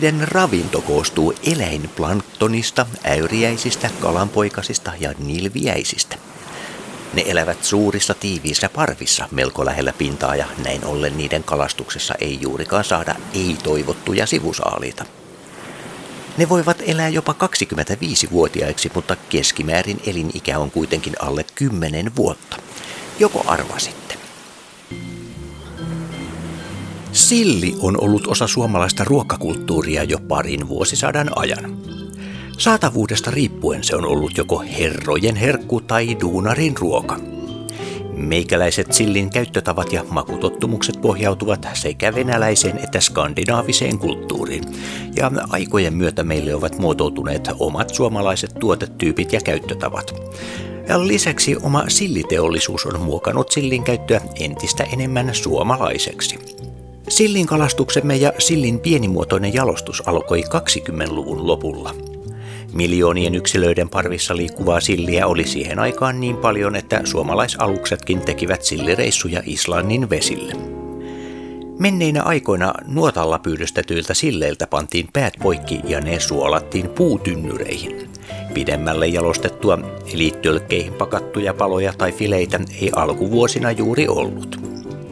Niiden ravinto koostuu eläinplanktonista, äyriäisistä, kalanpoikasista ja nilviäisistä. Ne elävät suurissa tiiviissä parvissa melko lähellä pintaa ja näin ollen niiden kalastuksessa ei juurikaan saada ei-toivottuja sivusaaliita. Ne voivat elää jopa 25-vuotiaiksi, mutta keskimäärin elinikä on kuitenkin alle 10 vuotta. Joko arvasitte? Silli on ollut osa suomalaista ruokakulttuuria jo parin vuosisadan ajan. Saatavuudesta riippuen se on ollut joko herrojen herkku tai duunarin ruoka. Meikäläiset sillin käyttötavat ja makutottumukset pohjautuvat sekä venäläiseen että skandinaaviseen kulttuuriin. Ja aikojen myötä meille ovat muotoutuneet omat suomalaiset tuotetyypit ja käyttötavat. Ja lisäksi oma silliteollisuus on muokannut sillin käyttöä entistä enemmän suomalaiseksi. Sillin kalastuksemme ja sillin pienimuotoinen jalostus alkoi 20-luvun lopulla. Miljoonien yksilöiden parvissa liikkuvaa silliä oli siihen aikaan niin paljon, että suomalaisaluksetkin tekivät sillireissuja Islannin vesille. Menneinä aikoina nuotalla pyydystetyiltä silleiltä pantiin päät poikki ja ne suolattiin puutynnyreihin. Pidemmälle jalostettua, eli tölkkeihin pakattuja paloja tai fileitä ei alkuvuosina juuri ollut.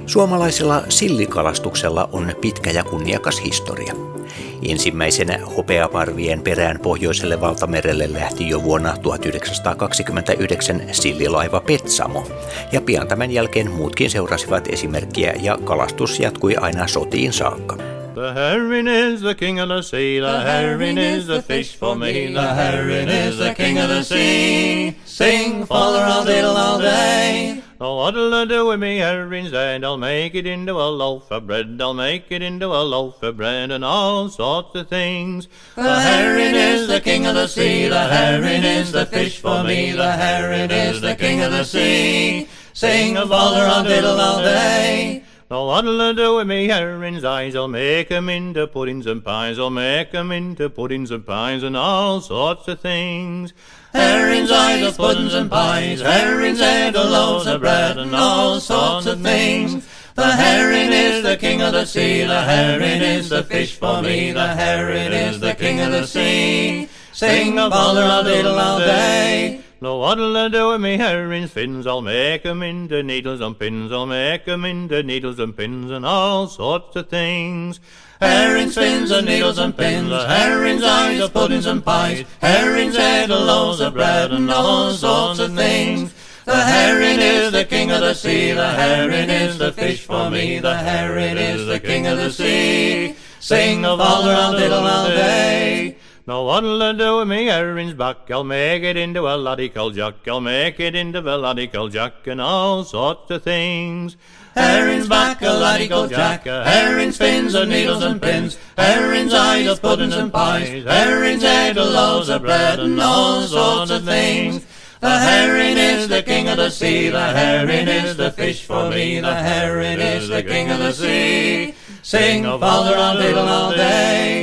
Suomalaisella sillikalastuksella on pitkä ja kunniakas historia. Ensimmäisenä hopeaparvien perään pohjoiselle valtamerelle lähti jo vuonna 1929 sillilaiva Petsamo, ja pian tämän jälkeen muutkin seurasivat esimerkkiä ja kalastus jatkui aina sotiin saakka. The herring is the king of the sea, the herring is the fish for me, the herring is the king of the sea. Sing, father, all diddle all day. Oh, what'll I do with me herrings and I'll make it into a loaf of bread, I'll make it into a loaf of bread and all sorts of things. The herring is the king of the sea, the herring is the fish for me, the herring is the king of the sea. Sing a father on diddle all day. Now what'll I do with me herrings' eyes? I'll make 'em into puddings and pies, I'll make 'em into puddings and pies and all sorts of things. Herrings, eyes of puddings and pies, herrings and a loaves of bread and all sorts of things. The herring is the king of the sea, the herring is the fish for me, the herring is the king of the sea. Sing a baller a little all day. No, what'll I do with me herrings' fins? I'll make 'em into needles and pins, I'll make 'em into needles and pins and all sorts of things. Herrings, fins, and needles and pins, herrings, eyes of puddings and pies, herrings, head of loaves of bread, and all sorts of things. The herring is the king of the sea, the herring is the fish for me, the herring is the king of the sea. Sing of all around little all day. Now what'll do me herring's back? I'll make it into a laddie called Jack. I'll make it into a laddie called Jack and all sorts of things. Herring's back, a laddie called Jack, herring's fins of needles and pins, herring's eyes of puddings and pies, herring's head of loaves of bread and all sorts of things. The herring is the king of the sea, the herring is the fish for me, the herring is the king of the sea. Sing, father, on little all day.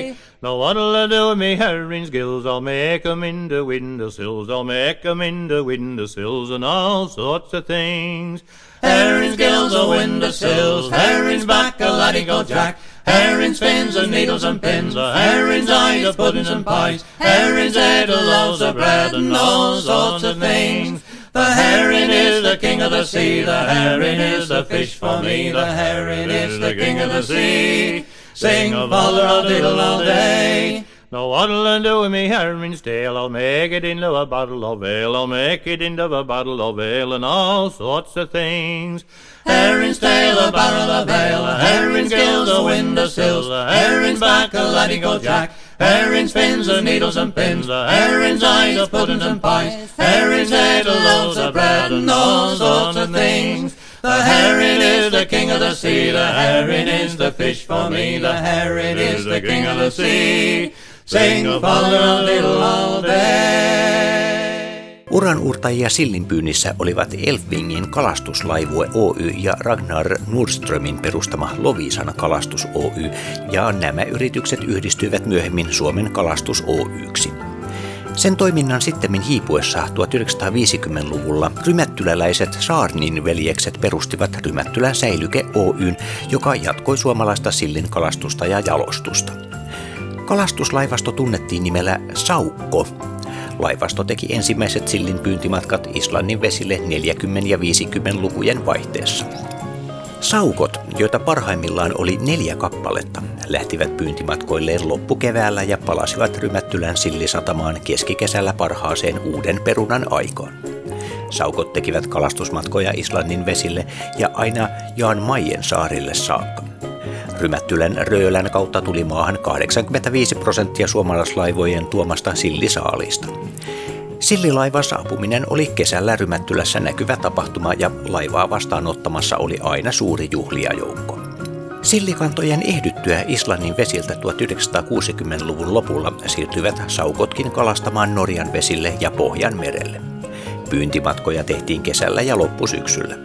Now what'll I do with me herring's gills? I'll make 'em into windowsills, I'll make 'em into windowsills and all sorts of things. Herring's gills are windowsills, herring's back a laddie go jack. Herring's fins and needles and pins, a herring's eyes of puddings and pies, herring's head of loaves of bread and all sorts of things. The herring is the king of the sea, the herring is the fish for me, the herring is the king of the sea. Sing of all diddle all day. Now what'll I do with me herring's tail? I'll make it into a bottle of ale. I'll make it into a bottle of ale and all sorts of things. Herring's tail, a barrel of ale, a herring's gills, a window sills, a herring's back, a laddie go jack. Herring's fins, a needles and pins, a herring's eyes, a puddings and pies, herring's head, a loaves of bread and all sorts of things. The herring is the king of the sea, the herring is the fish for me, the herring is the king of the sea. Sing all little all day. Uranurtajia sillinpyynnissä olivat Elfvingin kalastuslaivue Oy ja Ragnar Nordströmin perustama Lovisan kalastus Oy, ja nämä yritykset yhdistyivät myöhemmin Suomen kalastus Oyksi. Sen toiminnan sittemmin hiipuessa 1950-luvulla rymättyläläiset Saarnin veljekset perustivat Rymättylän säilyke Oyn, joka jatkoi suomalaista sillin kalastusta ja jalostusta. Kalastuslaivasto tunnettiin nimellä Saukko. Laivasto teki ensimmäiset sillin pyyntimatkat Islannin vesille 40 ja 50 lukujen vaihteessa. Saukot, joita parhaimmillaan oli neljä kappaletta, lähtivät pyyntimatkoilleen loppukeväällä ja palasivat Rymättylän sillisatamaan keskikesällä parhaaseen uuden perunan aikaan. Saukot tekivät kalastusmatkoja Islannin vesille ja aina Jaan Maien saarille saakka. Rymättylän Röölän kautta tuli maahan 85 prosenttia suomalaislaivojen tuomasta sillisaalista. Sillilaivan saapuminen oli kesällä Rymättylässä näkyvä tapahtuma ja laivaa vastaanottamassa oli aina suuri juhliajoukko. Sillikantojen ehdyttyä Islannin vesiltä 1960-luvun lopulla siirtyivät saukotkin kalastamaan Norjan vesille ja Pohjan merelle. Pyyntimatkoja tehtiin kesällä ja loppusyksyllä.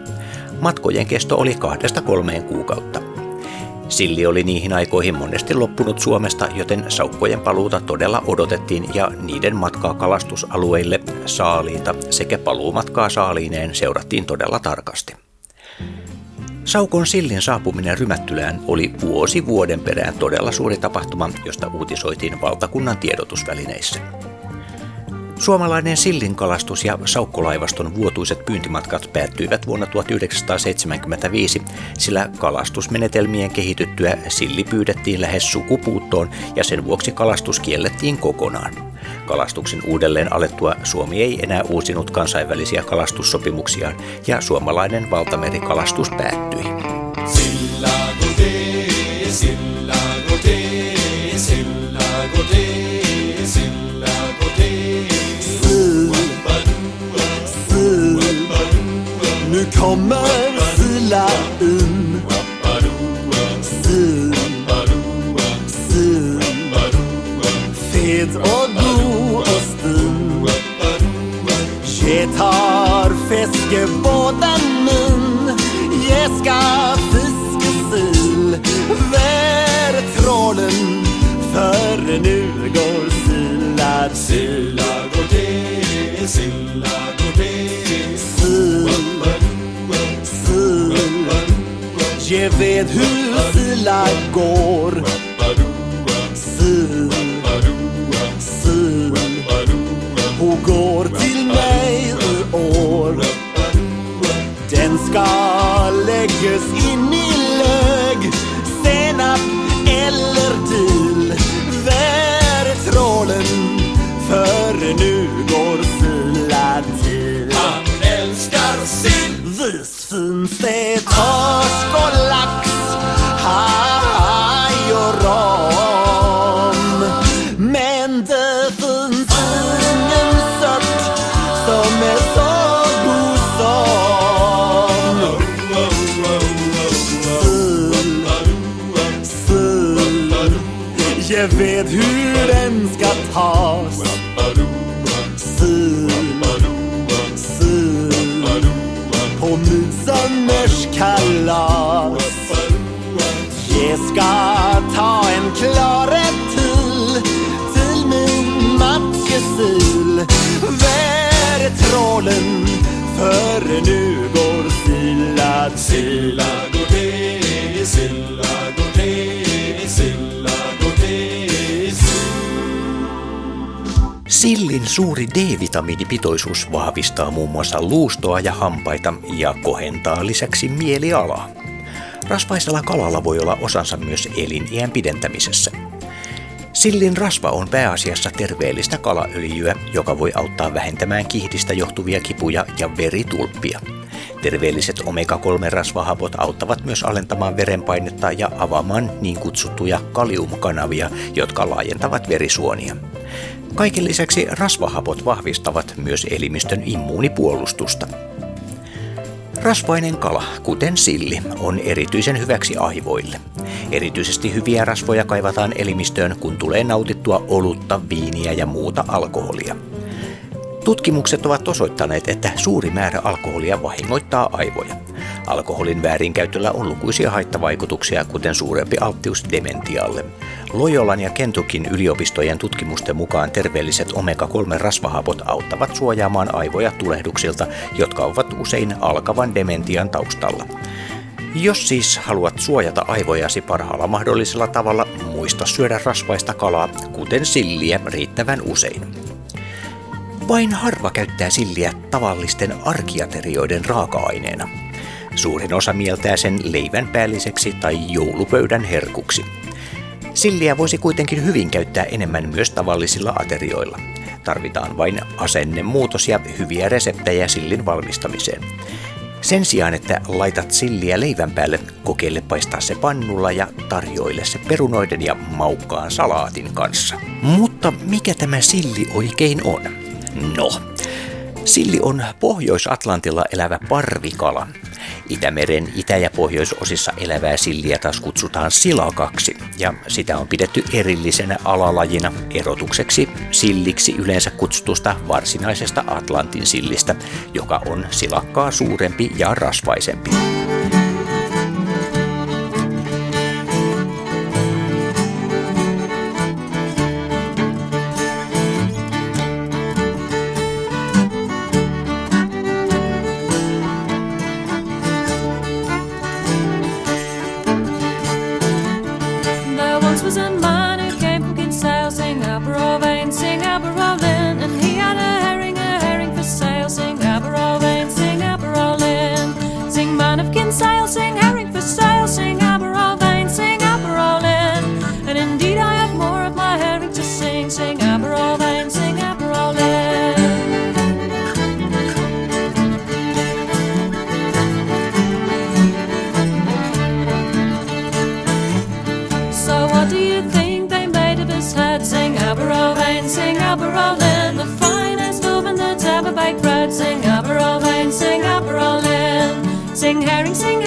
Matkojen kesto oli kahdesta kolmeen kuukautta. Silli oli niihin aikoihin monesti loppunut Suomesta, joten saukkojen paluuta todella odotettiin ja niiden matkaa kalastusalueille, saaliita sekä paluumatkaa saaliineen seurattiin todella tarkasti. Saukon sillin saapuminen Rymättylään oli vuosi vuoden perään todella suuri tapahtuma, josta uutisoitiin valtakunnan tiedotusvälineissä. Suomalainen sillinkalastus ja saukkolaivaston vuotuiset pyyntimatkat päättyivät vuonna 1975, sillä kalastusmenetelmien kehityttyä silli pyydettiin lähes sukupuuttoon ja sen vuoksi kalastus kiellettiin kokonaan. Kalastuksen uudelleen alettua Suomi ei enää uusinut kansainvälisiä kalastussopimuksiaan ja suomalainen valtamerikalastus päättyi. Sillä sillä sillä kommer Silla in. Sil, sil, fet og god og stund. Jeg tar fiskebåten min, jeg skal fiske sild. Vær trålen, for nu går Silla Silla går til, Silla jag vet hur Sila går. Sil, sil Hon går till mig i år? Den ska läggas in i lög. Senap eller dill Vär trålen För nu. Vis finns det torsk och lax, haj och rom. Men det finns ingen sort som är så god som sill, sill. Jag vet hur den ska tas min nu går Silla Sillin suuri D-vitamiinipitoisuus vahvistaa muun muassa luustoa ja hampaita ja kohentaa lisäksi mielialaa. Rasvaisella kalalla voi olla osansa myös eliniän pidentämisessä. Sillin rasva on pääasiassa terveellistä kalaöljyä, joka voi auttaa vähentämään kihdistä johtuvia kipuja ja veritulppia. Terveelliset omega-3-rasvahapot auttavat myös alentamaan verenpainetta ja avaamaan niin kutsuttuja kaliumkanavia, jotka laajentavat verisuonia. Kaiken lisäksi rasvahapot vahvistavat myös elimistön immuunipuolustusta. Rasvainen kala, kuten silli, on erityisen hyväksi aivoille. Erityisesti hyviä rasvoja kaivataan elimistöön, kun tulee nautittua olutta, viiniä ja muuta alkoholia. Tutkimukset ovat osoittaneet, että suuri määrä alkoholia vahingoittaa aivoja. Alkoholin väärinkäytöllä on lukuisia haittavaikutuksia, kuten suurempi alttius dementialle. Loyolan ja Kentukin yliopistojen tutkimusten mukaan terveelliset omega-3-rasvahapot auttavat suojaamaan aivoja tulehduksilta, jotka ovat usein alkavan dementian taustalla. Jos siis haluat suojata aivojasi parhaalla mahdollisella tavalla, muista syödä rasvaista kalaa, kuten silliä, riittävän usein. Vain harva käyttää silliä tavallisten arkiaterioiden raaka-aineena. Suurin osa mieltää sen leivän päälliseksi tai joulupöydän herkuksi. Silliä voisi kuitenkin hyvin käyttää enemmän myös tavallisilla aterioilla. Tarvitaan vain asennemuutos ja hyviä reseptejä sillin valmistamiseen. Sen sijaan, että laitat silliä leivän päälle, kokeile paistaa se pannulla ja tarjoile se perunoiden ja maukkaan salaatin kanssa. Mutta mikä tämä silli oikein on? No, silli on Pohjois-Atlantilla elävä parvikala, Itämeren itä- ja pohjoisosissa elävää silliä taas kutsutaan silakaksi, ja sitä on pidetty erillisenä alalajina erotukseksi silliksi yleensä kutsutusta varsinaisesta Atlantin sillistä, joka on silakkaa suurempi ja rasvaisempi. wearing singlet.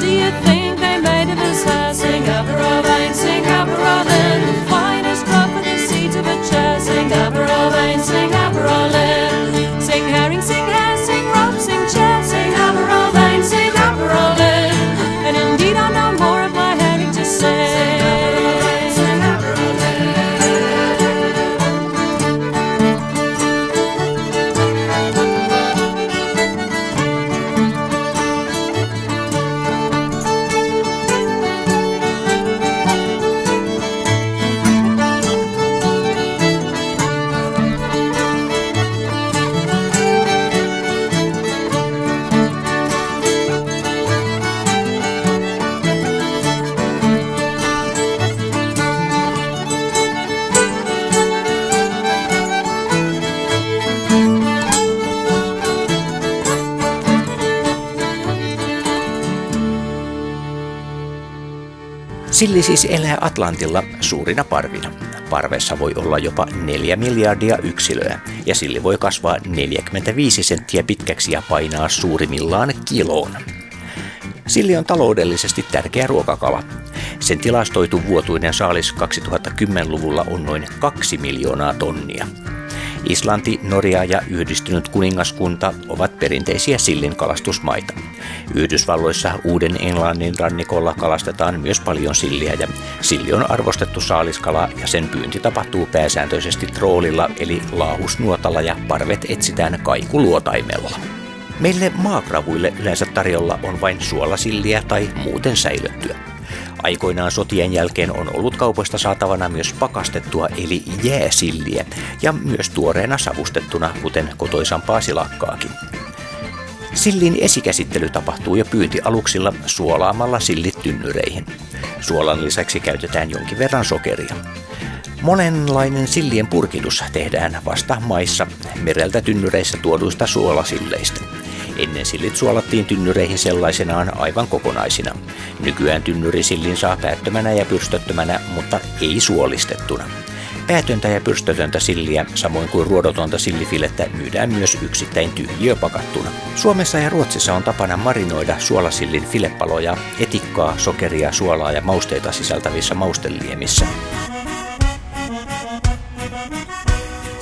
do you think? Silli siis elää Atlantilla suurina parvina. Parvessa voi olla jopa 4 miljardia yksilöä ja silli voi kasvaa 45 senttiä pitkäksi ja painaa suurimmillaan kiloon. Silli on taloudellisesti tärkeä ruokakala. Sen tilastoitu vuotuinen saalis 2010-luvulla on noin 2 miljoonaa tonnia. Islanti, Norja ja yhdistynyt kuningaskunta ovat perinteisiä sillin kalastusmaita. Yhdysvalloissa Uuden Englannin rannikolla kalastetaan myös paljon silliä ja silli on arvostettu saaliskala ja sen pyynti tapahtuu pääsääntöisesti troolilla eli laahusnuotalla ja parvet etsitään kaikuluotaimella. Meille maakravuille yleensä tarjolla on vain suolasilliä tai muuten säilöttyä. Aikoinaan sotien jälkeen on ollut kaupoista saatavana myös pakastettua eli jääsilliä ja myös tuoreena savustettuna, kuten kotoisampaa silakkaakin. Sillin esikäsittely tapahtuu jo pyyntialuksilla suolaamalla sillit tynnyreihin. Suolan lisäksi käytetään jonkin verran sokeria. Monenlainen sillien purkitus tehdään vasta maissa mereltä tynnyreissä tuoduista suolasilleistä. Ennen sillit suolattiin tynnyreihin sellaisenaan aivan kokonaisina. Nykyään tynnyrisillin saa päättömänä ja pyrstöttömänä, mutta ei suolistettuna. Päätöntä ja pyrstötöntä silliä, samoin kuin ruodotonta sillifilettä, myydään myös yksittäin tyhjiöpakattuna. Suomessa ja Ruotsissa on tapana marinoida suolasillin filepaloja, etikkaa, sokeria, suolaa ja mausteita sisältävissä mausteliemissä.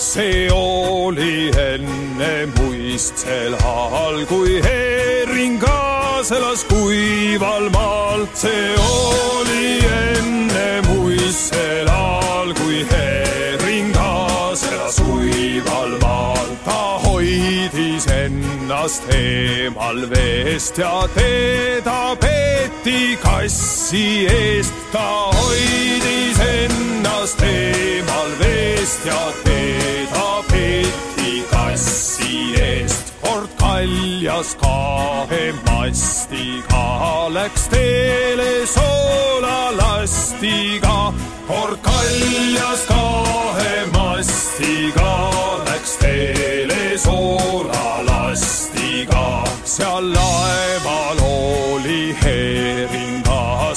See oli enne muistsel ajal, kui heeringas elas kuival maal. see oli enne muistsel ajal, kui heeringas elas kuival maal. ta hoidis ennast eemal veest ja teda peeti kassi eest. ta hoidis ennast eemal veest ja teda peeti kassi eest. kord kaljas kahe mastiga läks teele soolalastiga. kord kaljas kahe mastiga läks teele soolalastiga. seal laeval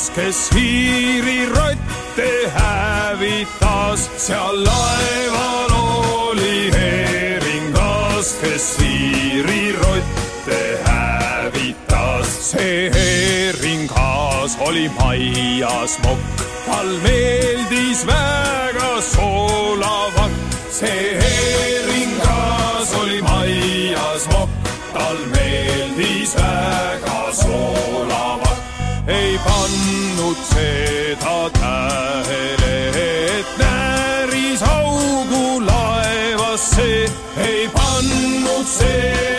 heeringas, kes hiirirotte hävitas. seal laeval oli heeringas, kes hiirirotte hävitas. see heeringas oli Maias mokk, tal meeldis väga soolavakk. see heeringas oli Maias mokk, tal meeldis väga soolavakk. Pannud seda tähele, et nääris augu laevasse, ei pannud seda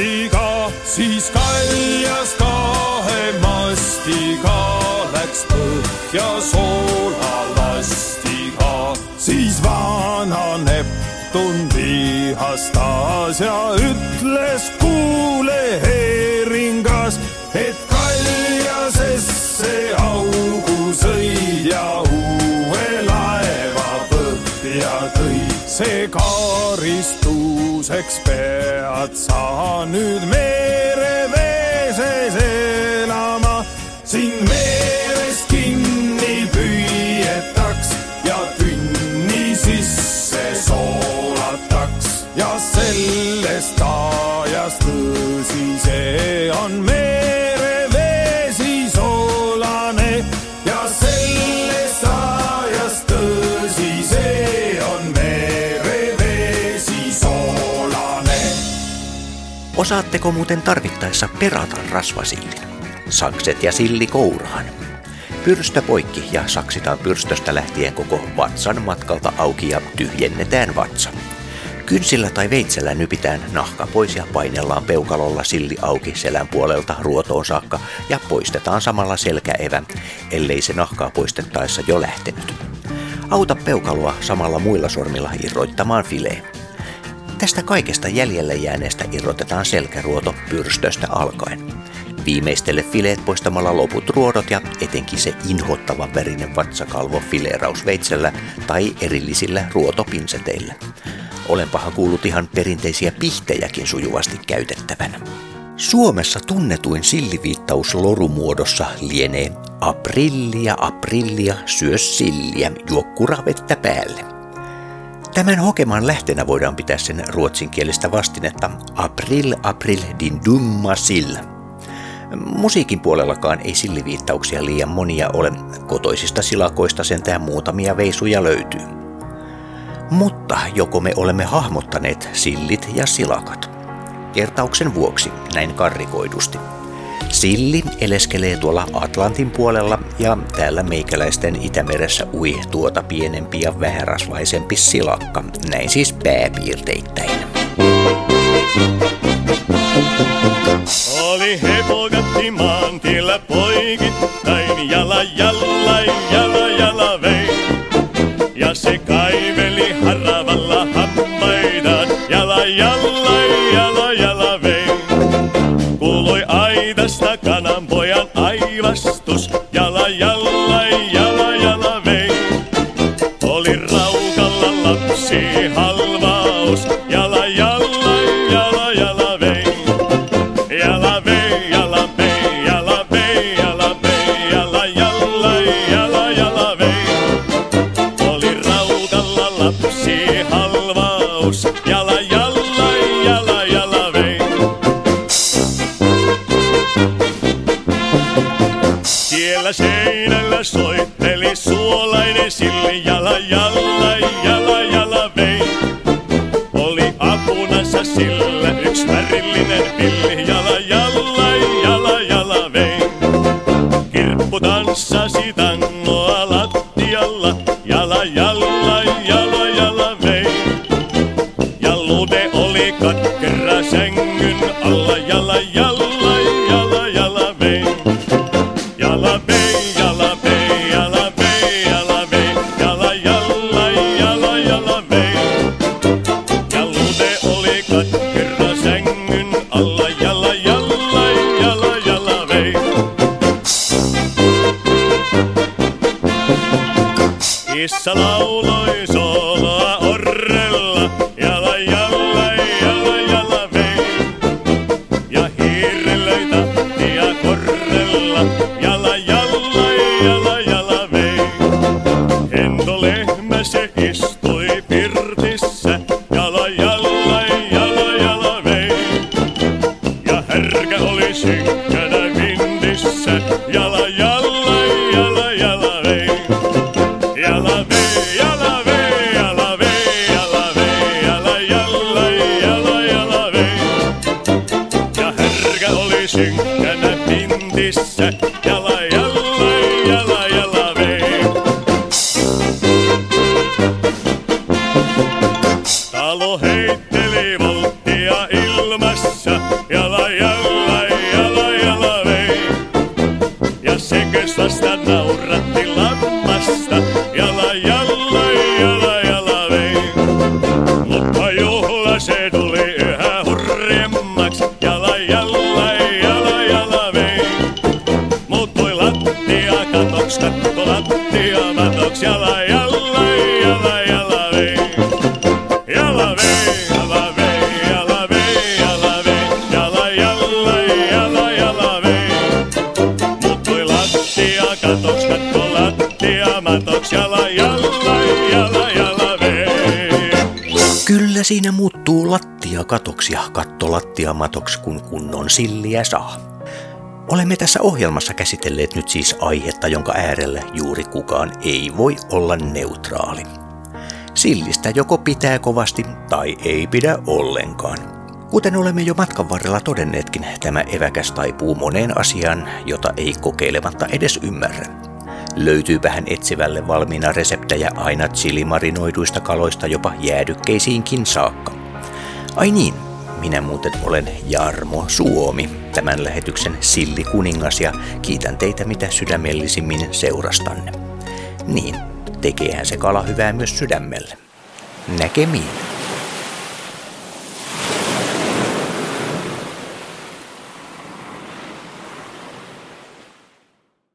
soolalastiga, siis kaljas kahe mastiga läks põhja soolalastiga, siis vana Neptun vihastas ja ütles, kuule heeringas, et kaljasesse augu sõid ja uue laeva põhja tõid. see karistuseks pead sa nüüd mereveeses elama, sind merest kinni püüetaks ja tünni sisse soolataks. Ja sellest ajast tõsi see on. merevesi Osaatteko muuten tarvittaessa perata rasvasillin? Sakset ja silli kouraan. Pyrstö poikki ja saksitaan pyrstöstä lähtien koko vatsan matkalta auki ja tyhjennetään vatsa. Kynsillä tai veitsellä nypitään nahka pois ja painellaan peukalolla silli auki selän puolelta ruotoon saakka ja poistetaan samalla selkäevä, ellei se nahkaa poistettaessa jo lähtenyt. Auta peukaloa samalla muilla sormilla irroittamaan fileen. Tästä kaikesta jäljelle jääneestä irrotetaan selkäruoto pyrstöstä alkaen. Viimeistele fileet poistamalla loput ruodot ja etenkin se inhottavan värinen vatsakalvo fileerausveitsellä tai erillisillä ruotopinseteillä. Olenpahan kuullut ihan perinteisiä pihtejäkin sujuvasti käytettävänä. Suomessa tunnetuin silliviittaus lorumuodossa lienee aprillia, aprillia, syö silliä, juo päälle. Tämän hokeman lähtenä voidaan pitää sen ruotsinkielistä vastinetta april april din dumma sill. Musiikin puolellakaan ei silliviittauksia liian monia ole, kotoisista silakoista sentään muutamia veisuja löytyy. Mutta joko me olemme hahmottaneet sillit ja silakat? Kertauksen vuoksi näin karrikoidusti. Silli eleskelee tuolla Atlantin puolella ja täällä meikäläisten Itämeressä ui tuota pienempi ja vähärasvaisempi silakka, näin siis pääpiirteittäin. Oli hepogatti maantiellä poikittain, jala jalla jala soitteli suolainen silli, jala volttia ilmassa, jala jalla siinä muuttuu lattia katoksi ja katto lattia matoksi, kun kunnon silliä saa. Olemme tässä ohjelmassa käsitelleet nyt siis aihetta, jonka äärellä juuri kukaan ei voi olla neutraali. Sillistä joko pitää kovasti tai ei pidä ollenkaan. Kuten olemme jo matkan varrella todenneetkin, tämä eväkäs taipuu moneen asiaan, jota ei kokeilematta edes ymmärrä. Löytyy vähän etsivälle valmiina reseptejä aina chilimarinoiduista kaloista jopa jäädykkeisiinkin saakka. Ai niin, minä muuten olen Jarmo Suomi, tämän lähetyksen sillikuningas ja kiitän teitä mitä sydämellisimmin seurastanne. Niin, tekeehän se kala hyvää myös sydämelle. Näkemiin.